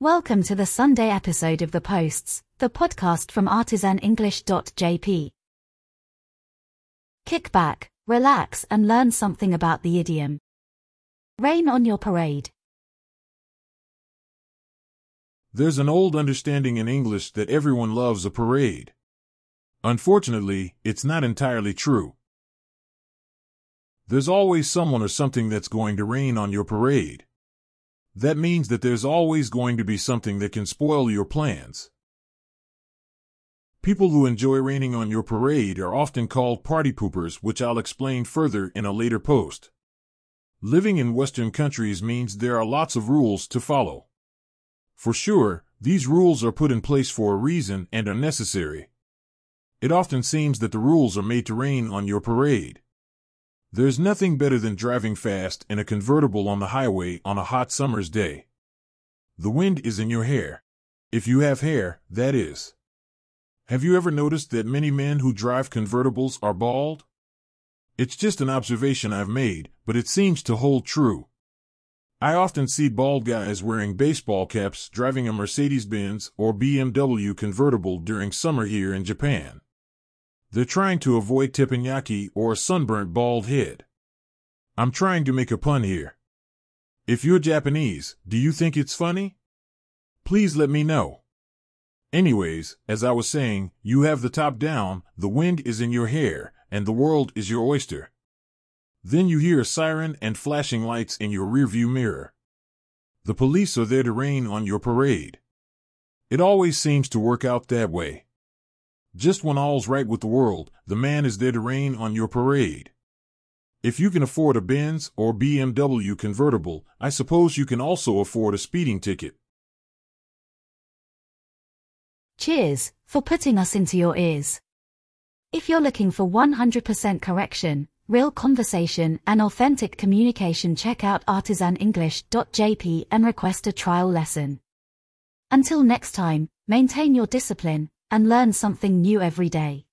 Welcome to the Sunday episode of The Posts, the podcast from artisanenglish.jp. Kick back, relax, and learn something about the idiom. Rain on your parade. There's an old understanding in English that everyone loves a parade. Unfortunately, it's not entirely true. There's always someone or something that's going to rain on your parade. That means that there's always going to be something that can spoil your plans. People who enjoy raining on your parade are often called party poopers, which I'll explain further in a later post. Living in Western countries means there are lots of rules to follow. For sure, these rules are put in place for a reason and are necessary. It often seems that the rules are made to rain on your parade. There's nothing better than driving fast in a convertible on the highway on a hot summer's day. The wind is in your hair. If you have hair, that is. Have you ever noticed that many men who drive convertibles are bald? It's just an observation I've made, but it seems to hold true. I often see bald guys wearing baseball caps driving a Mercedes Benz or BMW convertible during summer here in Japan. They're trying to avoid teppanyaki or a sunburnt bald head. I'm trying to make a pun here. If you're Japanese, do you think it's funny? Please let me know. Anyways, as I was saying, you have the top down, the wind is in your hair, and the world is your oyster. Then you hear a siren and flashing lights in your rearview mirror. The police are there to rain on your parade. It always seems to work out that way. Just when all's right with the world, the man is there to rain on your parade. If you can afford a Benz or BMW convertible, I suppose you can also afford a speeding ticket. Cheers for putting us into your ears. If you're looking for 100% correction, real conversation, and authentic communication, check out artisanenglish.jp and request a trial lesson. Until next time, maintain your discipline and learn something new every day.